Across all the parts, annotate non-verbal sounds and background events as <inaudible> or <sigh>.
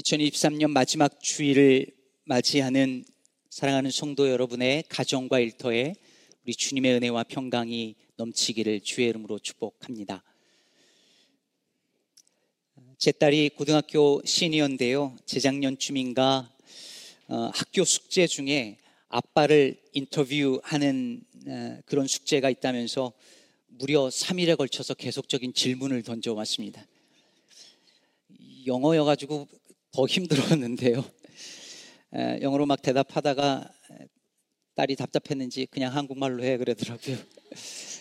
2023년 마지막 주일을 맞이하는 사랑하는 성도 여러분의 가정과 일터에 우리 주님의 은혜와 평강이 넘치기를 주의 이름으로 축복합니다. 제 딸이 고등학교 시니어인데요. 재작년 쯤인가 어, 학교 숙제 중에 아빠를 인터뷰하는 어, 그런 숙제가 있다면서 무려 3일에 걸쳐서 계속적인 질문을 던져왔습니다. 영어여가지고 더 힘들었는데요. <laughs> 영어로 막 대답하다가 딸이 답답했는지 그냥 한국말로 해 그러더라고요. <laughs>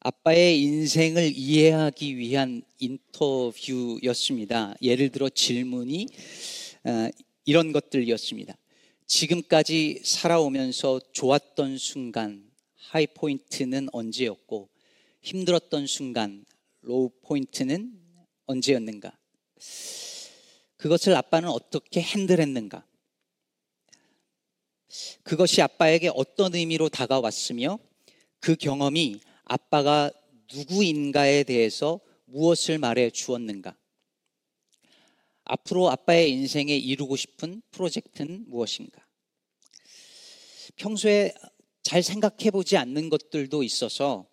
아빠의 인생을 이해하기 위한 인터뷰였습니다. 예를 들어 질문이 이런 것들이었습니다. 지금까지 살아오면서 좋았던 순간, 하이 포인트는 언제였고, 힘들었던 순간, low point는 언제였는가? 그것을 아빠는 어떻게 handle했는가? 그것이 아빠에게 어떤 의미로 다가왔으며 그 경험이 아빠가 누구인가에 대해서 무엇을 말해 주었는가? 앞으로 아빠의 인생에 이루고 싶은 프로젝트는 무엇인가? 평소에 잘 생각해 보지 않는 것들도 있어서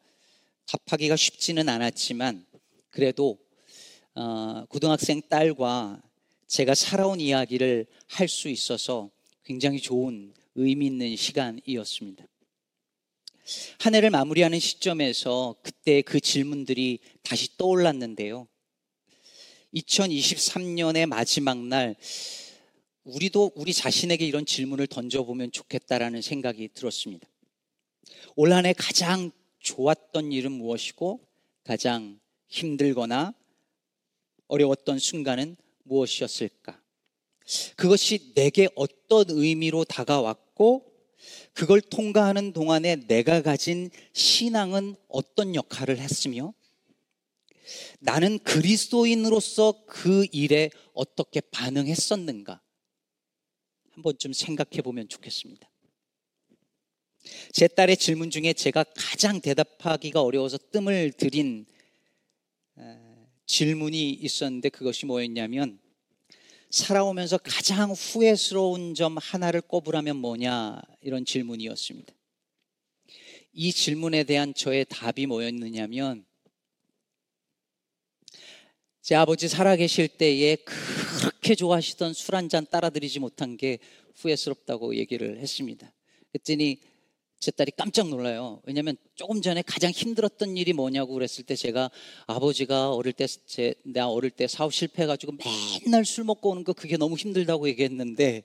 답하기가 쉽지는 않았지만 그래도 어, 고등학생 딸과 제가 살아온 이야기를 할 수 있어서 굉장히 좋은 의미 있는 시간이었습니다. 한 해를 마무리하는 시점에서 그때 그 질문들이 다시 떠올랐는데요. 2023년의 마지막 날, 우리도 우리 자신에게 이런 질문을 던져보면 좋겠다라는 생각이 들었습니다. 올 한 해 가장 좋았던 일은 무엇이고 가장 힘들거나 어려웠던 순간은 무엇이었을까? 그것이 내게 어떤 의미로 다가왔고 그걸 통과하는 동안에 내가 가진 신앙은 어떤 역할을 했으며 나는 그리스도인으로서 그 일에 어떻게 반응했었는가? 한번 좀 생각해 보면 좋겠습니다. 제 딸의 질문 중에 제가 가장 대답하기가 어려워서 뜸을 들인 질문이 있었는데 그것이 뭐였냐면 살아오면서 가장 후회스러운 점 하나를 꼽으라면 뭐냐 이런 질문이었습니다. 이 질문에 대한 저의 답이 뭐였느냐면 제 아버지 살아계실 때에 그렇게 좋아하시던 술 한 잔 따라드리지 못한 게 후회스럽다고 얘기를 했습니다. 그랬더니 제 딸이 깜짝 놀라요. 왜냐하면 조금 전에 가장 힘들었던 일이 뭐냐고 그랬을 때 제가 아버지가 어릴 때, 제, 내가 어릴 때 사업 실패해가지고 맨날 술 먹고 오는 거 그게 너무 힘들다고 얘기했는데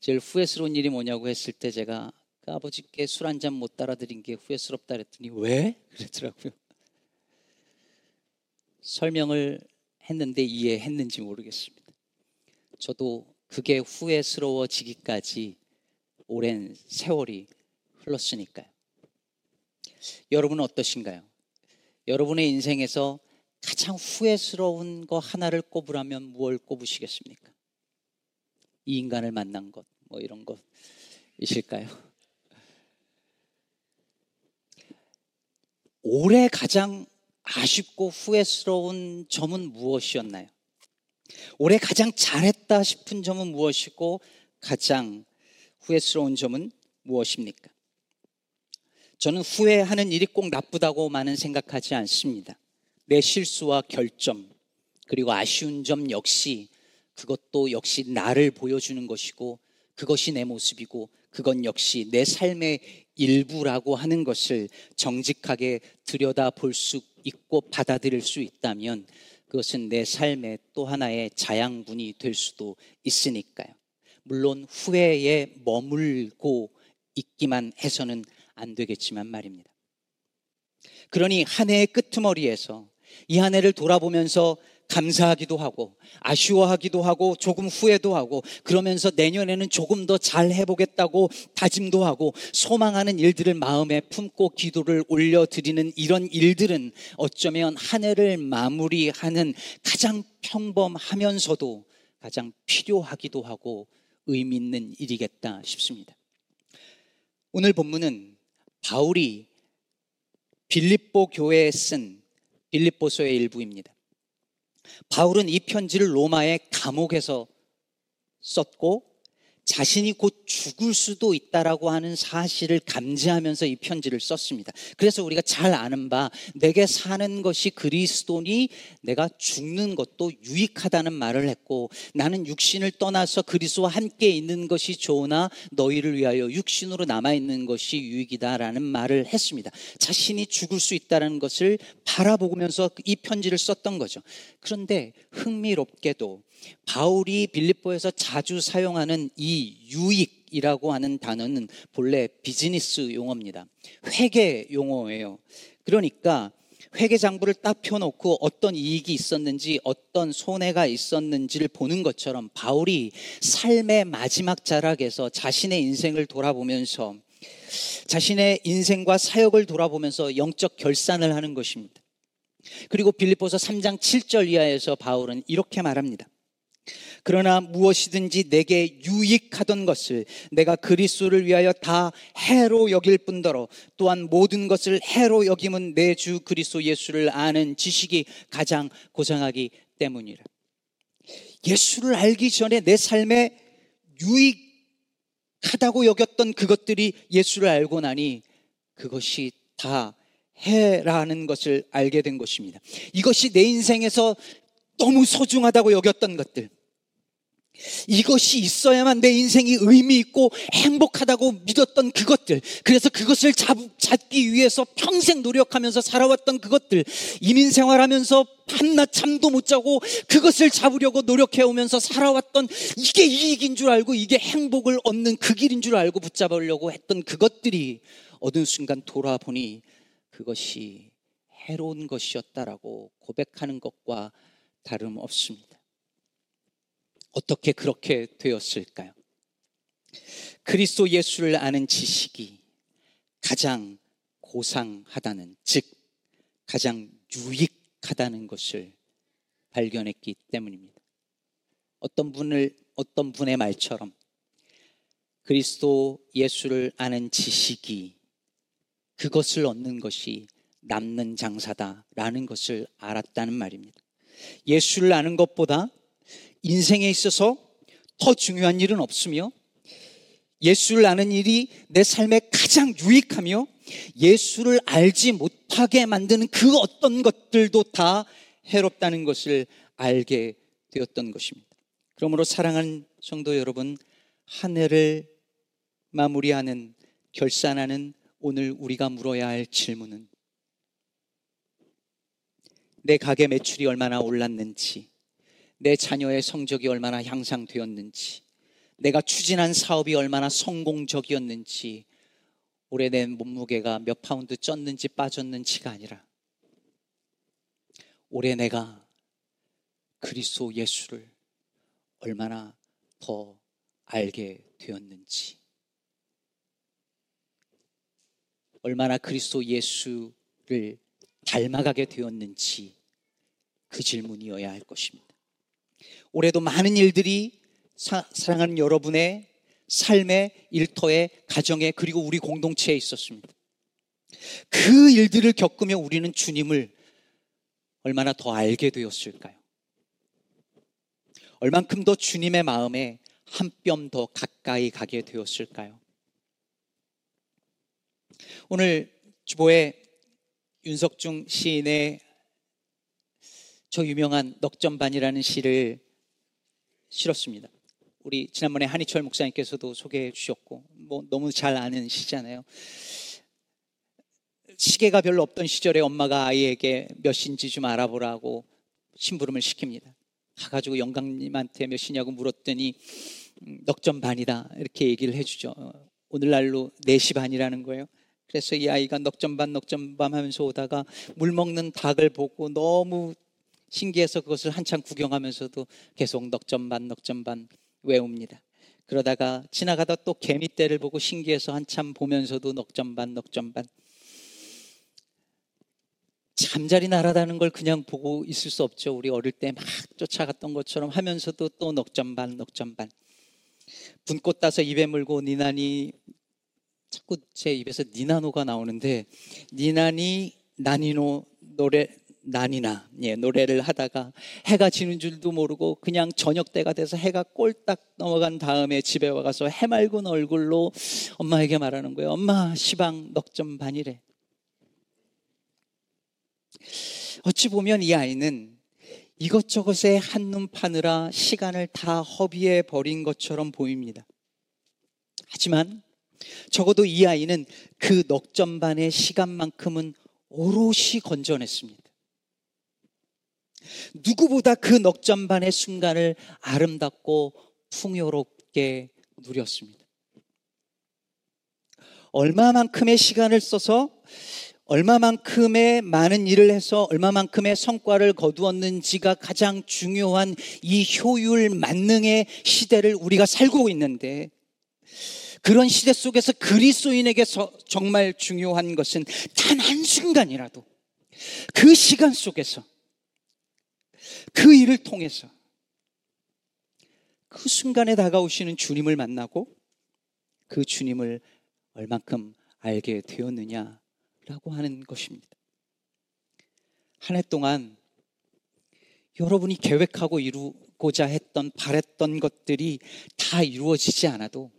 제일 후회스러운 일이 뭐냐고 했을 때 제가 그 아버지께 술 한 잔 못 따라드린 게 후회스럽다 그랬더니 왜? 그랬더라고요. 설명을 했는데 이해했는지 모르겠습니다. 저도 그게 후회스러워지기까지 오랜 세월이 흘렀으니까요. 여러분은 어떠신가요? 여러분의 인생에서 가장 후회스러운 거 하나를 꼽으라면 무엇을 꼽으시겠습니까? 이 인간을 만난 것, 뭐 이런 것이실까요? 올해 가장 아쉽고 후회스러운 점은 무엇이었나요? 올해 가장 잘했다 싶은 점은 무엇이고 가장 후회스러운 점은 무엇입니까? 저는 후회하는 일이 꼭 나쁘다고만은 생각하지 않습니다. 내 실수와 결점, 그리고 아쉬운 점 역시 그것도 역시 나를 보여주는 것이고 그것이 내 모습이고 그건 역시 내 삶의 일부라고 하는 것을 정직하게 들여다 볼 수 있고 받아들일 수 있다면 그것은 내 삶의 또 하나의 자양분이 될 수도 있으니까요. 물론 후회에 머물고 있기만 해서는 안 되겠지만 말입니다. 그러니 한 해의 끄트머리에서 이 한 해를 돌아보면서 감사하기도 하고 아쉬워하기도 하고 조금 후회도 하고 그러면서 내년에는 조금 더 잘 해보겠다고 다짐도 하고 소망하는 일들을 마음에 품고 기도를 올려드리는 이런 일들은 어쩌면 한 해를 마무리하는 가장 평범하면서도 가장 필요하기도 하고 의미 있는 일이겠다 싶습니다. 오늘 본문은 바울이 빌립보 교회에 쓴 빌립보서의 일부입니다. 바울은 이 편지를 로마의 감옥에서 썼고 자신이 곧 죽을 수도 있다라고 하는 사실을 감지하면서 이 편지를 썼습니다. 그래서 우리가 잘 아는 바 내게 사는 것이 그리스도니 내가 죽는 것도 유익하다는 말을 했고 나는 육신을 떠나서 그리스도와 함께 있는 것이 좋으나 너희를 위하여 육신으로 남아 있는 것이 유익이다라는 말을 했습니다. 자신이 죽을 수 있다는 것을 바라보면서 이 편지를 썼던 거죠. 그런데 흥미롭게도 바울이 빌립보에서 자주 사용하는 이 유익이라고 하는 단어는 본래 비즈니스 용어입니다. 회계 용어예요. 그러니까 회계 장부를 딱 펴놓고 어떤 이익이 있었는지 어떤 손해가 있었는지를 보는 것처럼 바울이 삶의 마지막 자락에서 자신의 인생을 돌아보면서 자신의 인생과 사역을 돌아보면서 영적 결산을 하는 것입니다. 그리고 빌립보서 3장 7절 이하에서 바울은 이렇게 말합니다. 그러나 무엇이든지 내게 유익하던 것을 내가 그리스도를 위하여 다 해로 여길 뿐더러 또한 모든 것을 해로 여김은 내 주 그리스도 예수를 아는 지식이 가장 고상하기 때문이라. 예수를 알기 전에 내 삶에 유익하다고 여겼던 그것들이 예수를 알고 나니 그것이 다 해라는 것을 알게 된 것입니다. 이것이 내 인생에서 너무 소중하다고 여겼던 것들. 이것이 있어야만 내 인생이 의미 있고 행복하다고 믿었던 그것들. 그래서 그것을 잡, 잡기 위해서 평생 노력하면서 살아왔던 그것들. 이민 생활하면서 밤낮 잠도 못 자고 그것을 잡으려고 노력해오면서 살아왔던 이게 이익인 줄 알고 이게 행복을 얻는 그 길인 줄 알고 붙잡으려고 했던 그것들이 어느 순간 돌아보니 그것이 해로운 것이었다라고 고백하는 것과 다름없습니다. 어떻게 그렇게 되었을까요? 그리스도 예수를 아는 지식이 가장 고상하다는, 즉, 가장 유익하다는 것을 발견했기 때문입니다. 어떤 분을, 어떤 분의 말처럼 그리스도 예수를 아는 지식이 그것을 얻는 것이 남는 장사다라는 것을 알았다는 말입니다. 예수를 아는 것보다 인생에 있어서 더 중요한 일은 없으며 예수를 아는 일이 내 삶에 가장 유익하며 예수를 알지 못하게 만드는 그 어떤 것들도 다 해롭다는 것을 알게 되었던 것입니다. 그러므로 사랑하는 성도 여러분, 한 해를 마무리하는 결산하는 오늘 우리가 물어야 할 질문은 내 가게 매출이 얼마나 올랐는지, 내 자녀의 성적이 얼마나 향상되었는지, 내가 추진한 사업이 얼마나 성공적이었는지, 내 몸무게가 몇 파운드 쪘는지 빠졌는지가 아니라, 올해 내가 그리스도 예수를 얼마나 더 알게 되었는지, 얼마나 그리스도 예수를 닮아가게 되었는지 그 질문이어야 할 것입니다. 올해도 많은 일들이 사, 랑하는 여러분의 삶의 일터에 가정에 그리고 우리 공동체에 있었습니다. 그 일들을 겪으며 우리는 주님을 얼마나 더 알게 되었을까요? 얼만큼 더 주님의 마음에 한 뼘 더 가까이 가게 되었을까요? 오늘 주보에 윤석중 시인의 저 유명한 넉점반이라는 시를 실었습니다. 우리 지난번에 한희철 목사님께서도 소개해 주셨고 뭐 너무 잘 아는 시잖아요. 시계가 별로 없던 시절에 엄마가 아이에게 몇 시인지 좀 알아보라고 심부름을 시킵니다. 가가지고 영광님한테 몇 시냐고 물었더니 음, 넉점 반이다 이렇게 얘기를 해주죠. 오늘날로 4시 반이라는 거예요. 그래서 이 아이가 넉점 반 넉점 반 하면서 오다가 물 먹는 닭을 보고 너무 신기해서 그것을 한참 구경하면서도 계속 넉점 반 넉점 반 외웁니다. 그러다가 지나가다 또 개미떼를 보고 신기해서 한참 보면서도 넉점 반 넉점 반 잠자리 날아다는 걸 그냥 보고 있을 수 없죠. 우리 어릴 때 막 쫓아갔던 것처럼 하면서도 또 넉점 반 넉점 반 분꽃 따서 입에 물고 니나니 자꾸 제 입에서 니나노가 나오는데 니나니 나니노 노래 난이나 예, 노래를 하다가 해가 지는 줄도 모르고 그냥 저녁 때가 돼서 해가 꼴딱 넘어간 다음에 집에 와가서 해맑은 얼굴로 엄마에게 말하는 거예요. 엄마 시방 넉점 반이래. 어찌 보면 이 아이는 이것저것에 한눈 파느라 시간을 다 허비해 버린 것처럼 보입니다. 하지만 적어도 이 아이는 그 넉점 반의 시간만큼은 오롯이 건져냈습니다. 누구보다 그 넉점반의 순간을 아름답고 풍요롭게 누렸습니다. 얼마만큼의 시간을 써서 얼마만큼의 많은 일을 해서 얼마만큼의 성과를 거두었는지가 가장 중요한 이 효율 만능의 시대를 우리가 살고 있는데 그런 시대 속에서 그리스도인에게 정말 중요한 것은 단 한순간이라도 그 시간 속에서 그 일을 통해서 그 순간에 다가오시는 주님을 만나고 그 주님을 얼만큼 알게 되었느냐라고 하는 것입니다. 한 해 동안 여러분이 계획하고 이루고자 했던 바랬던 것들이 다 이루어지지 않아도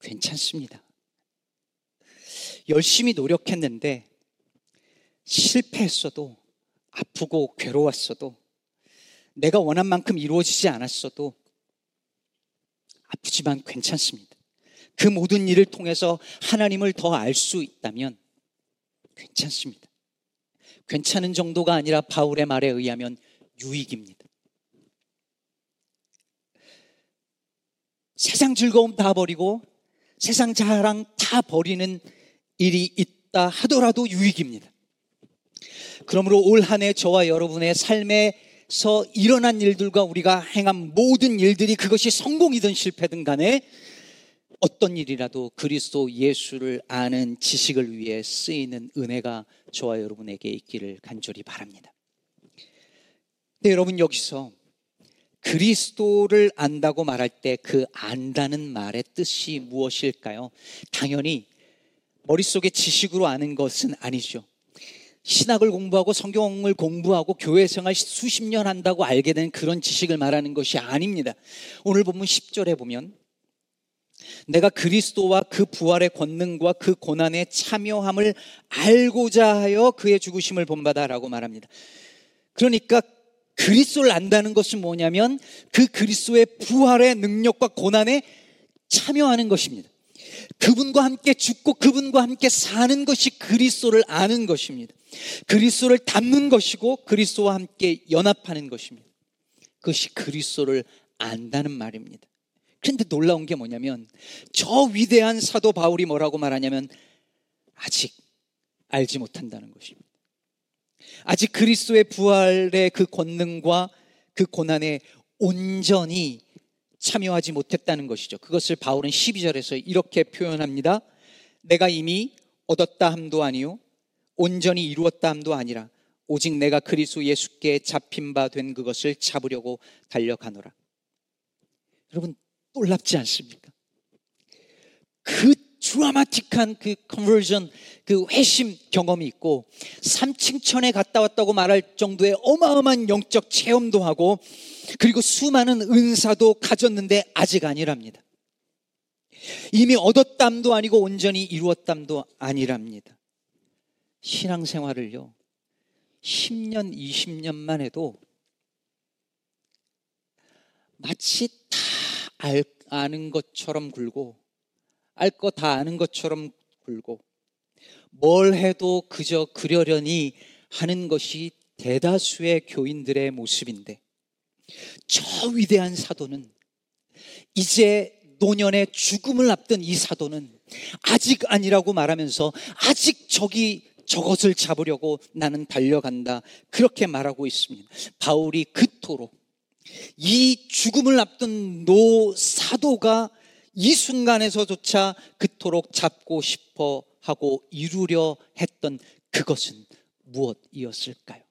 괜찮습니다. 열심히 노력했는데 실패했어도 아프고 괴로웠어도 내가 원한 만큼 이루어지지 않았어도 아프지만 괜찮습니다. 그 모든 일을 통해서 하나님을 더 알 수 있다면 괜찮습니다. 괜찮은 정도가 아니라 바울의 말에 의하면 유익입니다. 세상 즐거움 다 버리고 세상 자랑 다 버리는 일이 있다 하더라도 유익입니다. 그러므로 올 한 해 저와 여러분의 삶에 서 일어난 일들과 우리가 행한 모든 일들이 그것이 성공이든 실패든 간에 어떤 일이라도 그리스도 예수를 아는 지식을 위해 쓰이는 은혜가 저와 여러분에게 있기를 간절히 바랍니다. 네, 여러분 여기서 그리스도를 안다고 말할 때 그 안다는 말의 뜻이 무엇일까요? 당연히 머릿속에 지식으로 아는 것은 아니죠. 신학을 공부하고 성경을 공부하고 교회 생활 수십 년 한다고 알게 된 그런 지식을 말하는 것이 아닙니다. 오늘 본문 10절에 보면 내가 그리스도와 그 부활의 권능과 그 고난에 참여함을 알고자 하여 그의 죽으심을 본받아라고 말합니다. 그러니까 그리스도를 안다는 것은 뭐냐면 그 그리스도의 부활의 능력과 고난에 참여하는 것입니다. 그분과 함께 죽고 그분과 함께 사는 것이 그리스도를 아는 것입니다. 그리스도를 닮는 것이고 그리스도와 함께 연합하는 것입니다. 그것이 그리스도를 안다는 말입니다. 그런데 놀라운 게 뭐냐면 저 위대한 사도 바울이 뭐라고 말하냐면 아직 알지 못한다는 것입니다. 아직 그리스도의 부활의 그 권능과 그 고난에 온전히 참여하지 못했다는 것이죠. 그것을 바울은 12절에서 이렇게 표현합니다. 내가 이미 얻었다 함도 아니요 온전히 이루었다 함도 아니라 오직 내가 그리스도 예수께 잡힌 바 된 그것을 잡으려고 달려가노라. 여러분 놀랍지 않습니까? 그 드라마틱한 그 컨버전, 그 회심 경험이 있고 3층천에 갔다 왔다고 말할 정도의 어마어마한 영적 체험도 하고 그리고 수많은 은사도 가졌는데 아직 아니랍니다. 이미 얻었담도 아니고 온전히 이루었담도 아니랍니다. 신앙생활을요, 10년, 20년만 해도 마치 다 알, 아는 것처럼 굴고 알 거 다 아는 것처럼 굴고 뭘 해도 그저 그려려니 하는 것이 대다수의 교인들의 모습인데 저 위대한 사도는 이제 노년의 죽음을 앞둔 이 사도는 아직 아니라고 말하면서 아직 저기 저것을 잡으려고 나는 달려간다. 그렇게 말하고 있습니다. 바울이 그토록 이 죽음을 앞둔 노 사도가 이 순간에서조차 그토록 잡고 싶어 하고 이루려 했던 그것은 무엇이었을까요?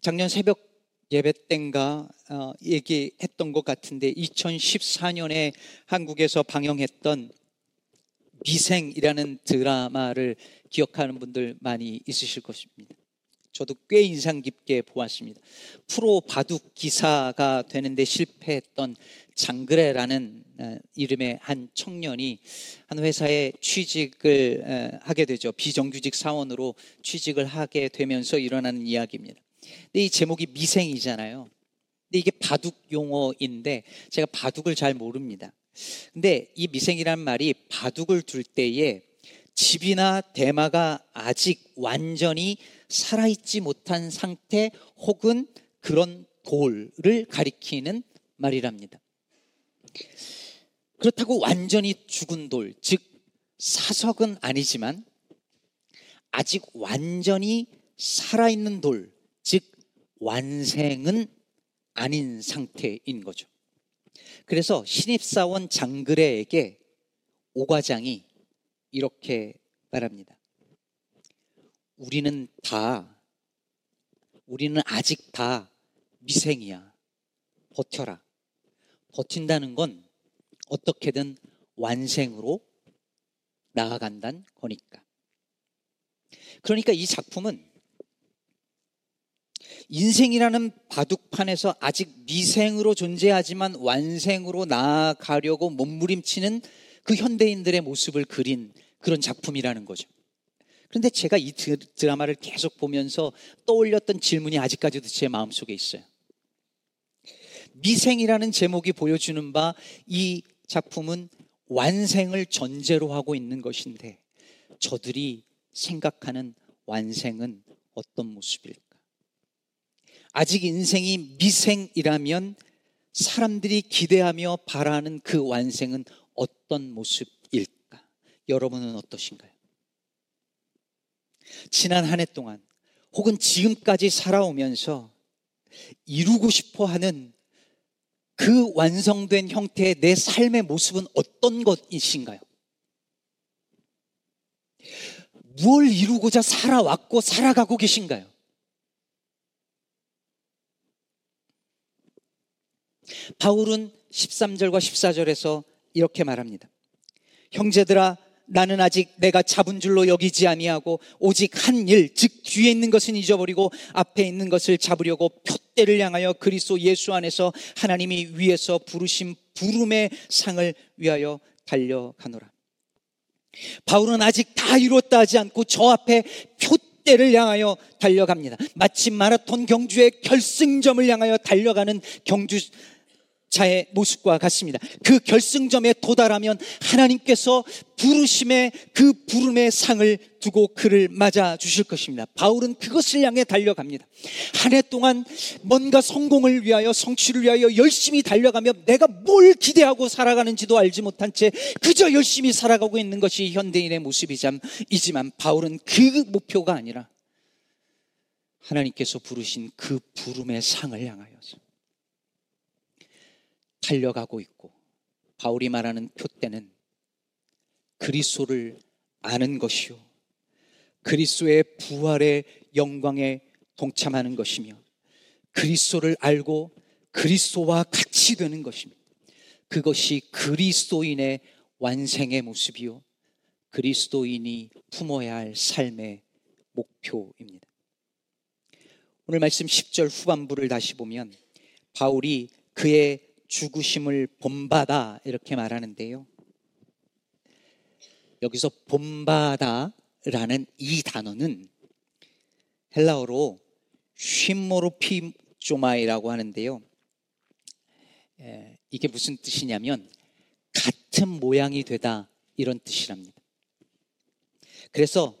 작년 새벽 예배 땐가 어, 얘기했던 것 같은데 2014년에 한국에서 방영했던 미생이라는 드라마를 기억하는 분들 많이 있으실 것입니다. 저도 꽤 인상 깊게 보았습니다. 프로 바둑 기사가 되는데 실패했던 장그래라는 어, 이름의 한 청년이 한 회사에 취직을 어, 하게 되죠. 비정규직 사원으로 취직을 하게 되면서 일어나는 이야기입니다. 근데 이 제목이 미생이잖아요. 근데 이게 바둑 용어인데 제가 바둑을 잘 모릅니다. 근데 이 미생이라는 말이 바둑을 둘 때에 집이나 대마가 아직 완전히 살아있지 못한 상태 혹은 그런 돌을 가리키는 말이랍니다. 그렇다고 완전히 죽은 돌, 즉 사석은 아니지만 아직 완전히 살아있는 돌, 즉 완생은 아닌 상태인 거죠. 그래서 신입사원 장그래에게 오과장이 이렇게 말합니다. 우리는 다, 우리는 아직 다 미생이야. 버텨라. 버틴다는 건 어떻게든 완생으로 나아간다는 거니까. 그러니까 이 작품은 인생이라는 바둑판에서 아직 미생으로 존재하지만 완생으로 나아가려고 몸부림치는 그 현대인들의 모습을 그린 그런 작품이라는 거죠. 그런데 제가 이 드라마를 계속 보면서 떠올렸던 질문이 아직까지도 제 마음속에 있어요. 미생이라는 제목이 보여주는 바 이 작품은 완생을 전제로 하고 있는 것인데 저들이 생각하는 완생은 어떤 모습일까? 아직 인생이 미생이라면 사람들이 기대하며 바라는 그 완생은 어떤 모습일까? 여러분은 어떠신가요? 지난 한 해 동안 혹은 지금까지 살아오면서 이루고 싶어 하는 그 완성된 형태의 내 삶의 모습은 어떤 것이신가요? 무엇을 이루고자 살아왔고 살아가고 계신가요? 바울은 13절과 14절에서 이렇게 말합니다. 형제들아 나는 아직 내가 잡은 줄로 여기지 아니하고 오직 한 일, 즉 뒤에 있는 것은 잊어버리고 앞에 있는 것을 잡으려고 표대를 향하여 그리스도 예수 안에서 하나님이 위에서 부르신 부름의 상을 위하여 달려가노라. 바울은 아직 다 이뤘다 하지 않고 저 앞에 표대를 향하여 달려갑니다. 마치 마라톤 경주의 결승점을 향하여 달려가는 경주 자의 모습과 같습니다. 그 결승점에 도달하면 하나님께서 부르심의 그 부름의 상을 두고 그를 맞아 주실 것입니다. 바울은 그것을 향해 달려갑니다. 한 해 동안 뭔가 성공을 위하여 성취를 위하여 열심히 달려가며 내가 뭘 기대하고 살아가는지도 알지 못한 채 그저 열심히 살아가고 있는 것이 현대인의 모습이지만 바울은 그 목표가 아니라 하나님께서 부르신 그 부름의 상을 향하여서 달려가고 있고 바울이 말하는 표대는 그리스도를 아는 것이요 그리스도의 부활의 영광에 동참하는 것이며 그리스도를 알고 그리스도와 같이 되는 것입니다. 그것이 그리스도인의 완생의 모습이요 그리스도인이 품어야 할 삶의 목표입니다. 오늘 말씀 10절 후반부를 다시 보면 바울이 그의 죽으심을 본받아 이렇게 말하는데요. 여기서 본받아라는 이 단어는 헬라어로 쉼모로피조마이라고 하는데요. 이게 무슨 뜻이냐면 같은 모양이 되다 이런 뜻이랍니다. 그래서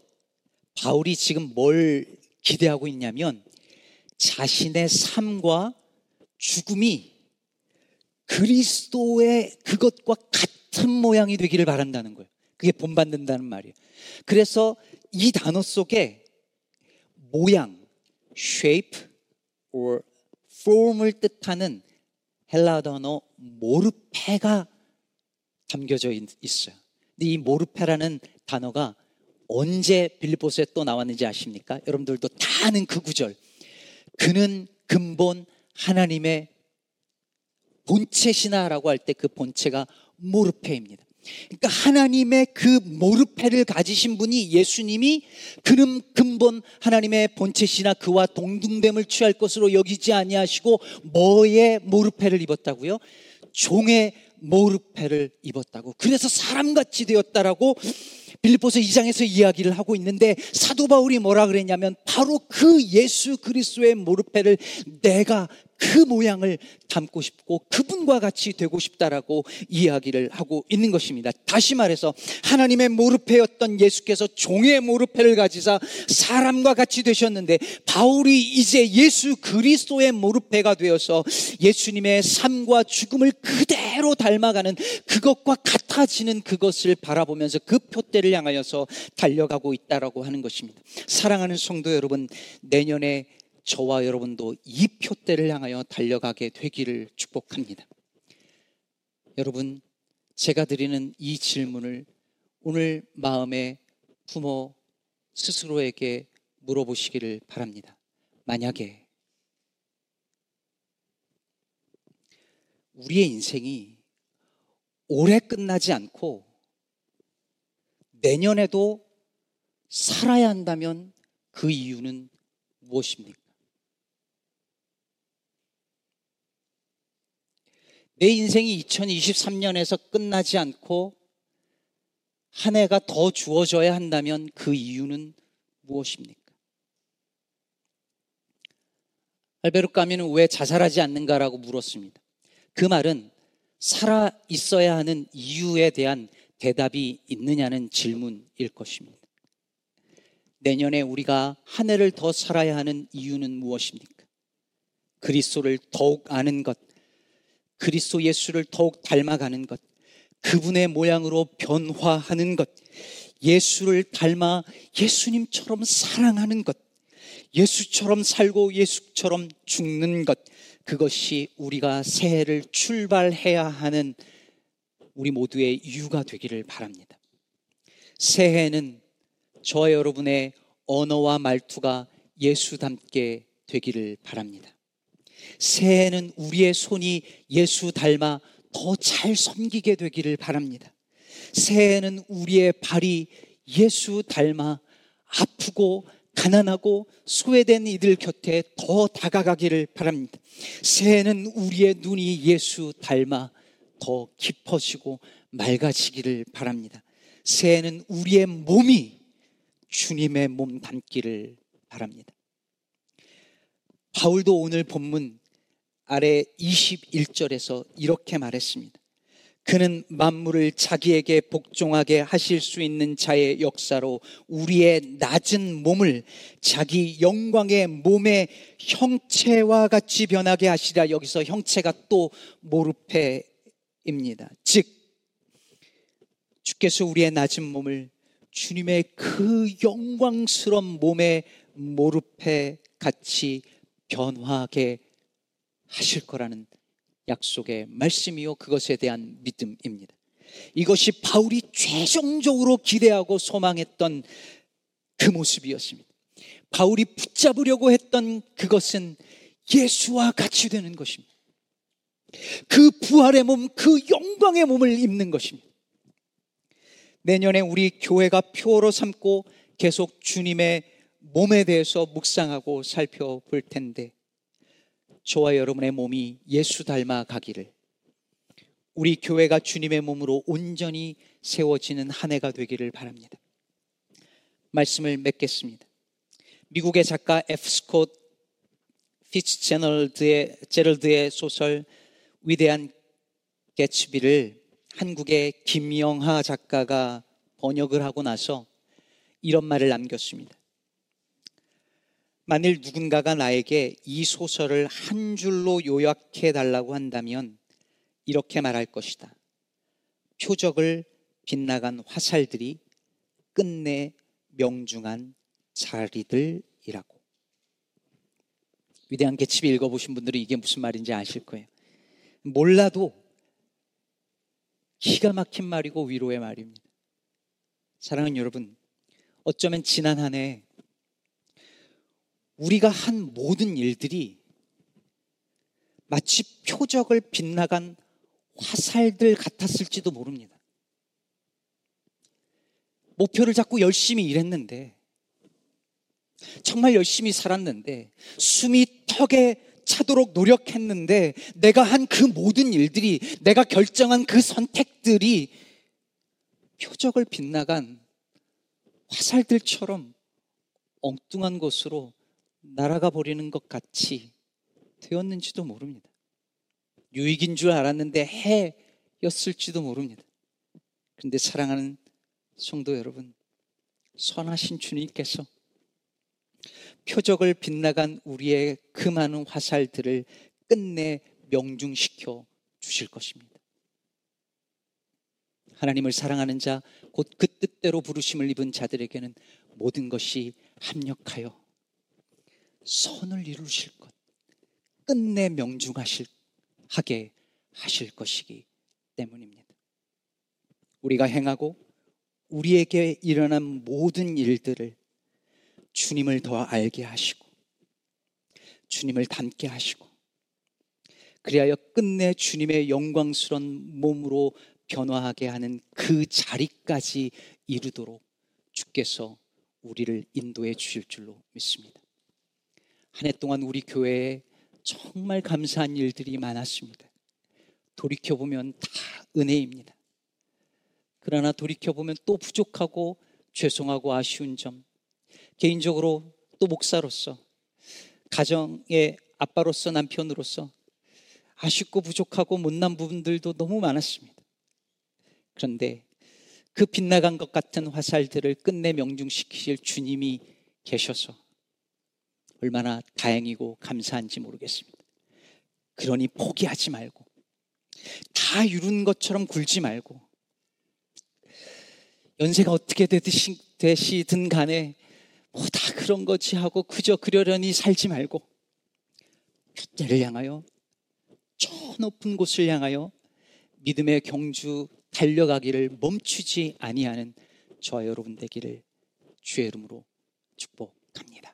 바울이 지금 뭘 기대하고 있냐면 자신의 삶과 죽음이 그리스도의 그것과 같은 모양이 되기를 바란다는 거예요. 그게 본받는다는 말이에요. 그래서 이 단어 속에 모양, shape or form을 뜻하는 헬라 단어 모르페가 담겨져 있어요. 근데 이 모르페라는 단어가 언제 빌리보스에 또 나왔는지 아십니까? 여러분들도 다 아는 그 구절. 그는 근본 하나님의 본체시나라고 할 때 그 본체가 모르페입니다. 그러니까 하나님의 그 모르패를 가지신 분이 예수님이 그는 근본 하나님의 본체시나 그와 동등됨을 취할 것으로 여기지 아니하시고 뭐의 모르패를 입었다고요? 종의 모르패를 입었다고. 그래서 사람같이 되었다라고 빌립보서 2장에서 이야기를 하고 있는데 사도 바울이 뭐라 그랬냐면 바로 그 예수 그리스도의 모르패를 내가 그 모양을 담고 싶고 그분과 같이 되고 싶다라고 이야기를 하고 있는 것입니다. 다시 말해서 하나님의 모르패였던 예수께서 종의 모르패를 가지사 사람과 같이 되셨는데 바울이 이제 예수 그리스도의 모르패가 되어서 예수님의 삶과 죽음을 그대로 닮아가는 그것과 같아지는 그것을 바라보면서 그 표대를 향하여서 달려가고 있다라고 하는 것입니다. 사랑하는 성도 여러분, 내년에 저와 여러분도 이 표대를 향하여 달려가게 되기를 축복합니다. 여러분, 제가 드리는 이 질문을 오늘 마음에 부모 스스로에게 물어보시기를 바랍니다. 만약에 우리의 인생이 오래 끝나지 않고 내년에도 살아야 한다면 그 이유는 무엇입니까? 내 인생이 2023년에서 끝나지 않고 한 해가 더 주어져야 한다면 그 이유는 무엇입니까? 알베르 까미는 왜 자살하지 않는가라고 물었습니다. 그 말은 살아 있어야 하는 이유에 대한 대답이 있느냐는 질문일 것입니다. 내년에 우리가 한 해를 더 살아야 하는 이유는 무엇입니까? 그리스도를 더욱 아는 것, 그리스도 예수를 더욱 닮아가는 것, 그분의 모양으로 변화하는 것, 예수를 닮아 예수님처럼 사랑하는 것, 예수처럼 살고 예수처럼 죽는 것, 그것이 우리가 새해를 출발해야 하는 우리 모두의 이유가 되기를 바랍니다. 새해는 저와 여러분의 언어와 말투가 예수닮게 되기를 바랍니다. 새해에는 우리의 손이 예수 닮아 더 잘 섬기게 되기를 바랍니다. 새해에는 우리의 발이 예수 닮아 아프고 가난하고 소외된 이들 곁에 더 다가가기를 바랍니다. 새해는 우리의 눈이 예수 닮아 더 깊어지고 맑아지기를 바랍니다. 새해는 우리의 몸이 주님의 몸 닮기를 바랍니다. 바울도 오늘 본문 아래 21절에서 이렇게 말했습니다. 그는 만물을 자기에게 복종하게 하실 수 있는 자의 역사로 우리의 낮은 몸을 자기 영광의 몸의 형체와 같이 변하게 하시라. 여기서 형체가 또 모르페입니다. 즉, 주께서 우리의 낮은 몸을 주님의 그 영광스러운 몸의 모르페 같이 변화하게 하실 거라는 약속의 말씀이요. 그것에 대한 믿음입니다. 이것이 바울이 최종적으로 기대하고 소망했던 그 모습이었습니다. 바울이 붙잡으려고 했던 그것은 예수와 같이 되는 것입니다. 그 부활의 몸, 그 영광의 몸을 입는 것입니다. 내년에 우리 교회가 표로 삼고 계속 주님의 몸에 대해서 묵상하고 살펴볼 텐데 저와 여러분의 몸이 예수 닮아 가기를 우리 교회가 주님의 몸으로 온전히 세워지는 한 해가 되기를 바랍니다. 말씀을 맺겠습니다. 미국의 작가 F. 스콧 피츠제널드의 제럴드의 소설 위대한 개츠비를 한국의 김영하 작가가 번역을 하고 나서 이런 말을 남겼습니다. 만일 누군가가 나에게 이 소설을 한 줄로 요약해 달라고 한다면 이렇게 말할 것이다. 표적을 빗나간 화살들이 끝내 명중한 자리들이라고. 위대한 개집이 읽어보신 분들은 이게 무슨 말인지 아실 거예요. 몰라도 기가 막힌 말이고 위로의 말입니다. 사랑하는 여러분, 어쩌면 지난 한 해 우리가 한 모든 일들이 마치 표적을 빗나간 화살들 같았을지도 모릅니다. 목표를 잡고 열심히 일했는데, 정말 열심히 살았는데, 숨이 턱에 차도록 노력했는데, 내가 한 그 모든 일들이, 내가 결정한 그 선택들이 표적을 빗나간 화살들처럼 엉뚱한 곳으로 날아가 버리는 것 같이 되었는지도 모릅니다. 유익인 줄 알았는데 해였을지도 모릅니다. 그런데 사랑하는 성도 여러분, 선하신 주님께서 표적을 빗나간 우리의 그 많은 화살들을 끝내 명중시켜 주실 것입니다. 하나님을 사랑하는 자, 곧 그 뜻대로 부르심을 입은 자들에게는 모든 것이 합력하여 선을 이루실 것, 끝내 명중하실 하게 하실 것이기 때문입니다. 우리가 행하고 우리에게 일어난 모든 일들을 주님을 더 알게 하시고 주님을 닮게 하시고 그리하여 끝내 주님의 영광스러운 몸으로 변화하게 하는 그 자리까지 이르도록 주께서 우리를 인도해 주실 줄로 믿습니다. 한 해 동안 우리 교회에 정말 감사한 일들이 많았습니다. 돌이켜보면 다 은혜입니다. 그러나 돌이켜보면 또 부족하고 죄송하고 아쉬운 점, 개인적으로 또 목사로서, 가정의 아빠로서 남편으로서 아쉽고 부족하고 못난 부분들도 너무 많았습니다. 그런데 그 빗나간 것 같은 화살들을 끝내 명중시키실 주님이 계셔서 얼마나 다행이고 감사한지 모르겠습니다. 그러니 포기하지 말고 다 이룬 것처럼 굴지 말고 연세가 어떻게 되시든 간에 뭐 다 그런 거지 하고 그저 그러려니 살지 말고 그때를 향하여 저 높은 곳을 향하여 믿음의 경주 달려가기를 멈추지 아니하는 저와 여러분 되기를 주의 이름으로 축복합니다.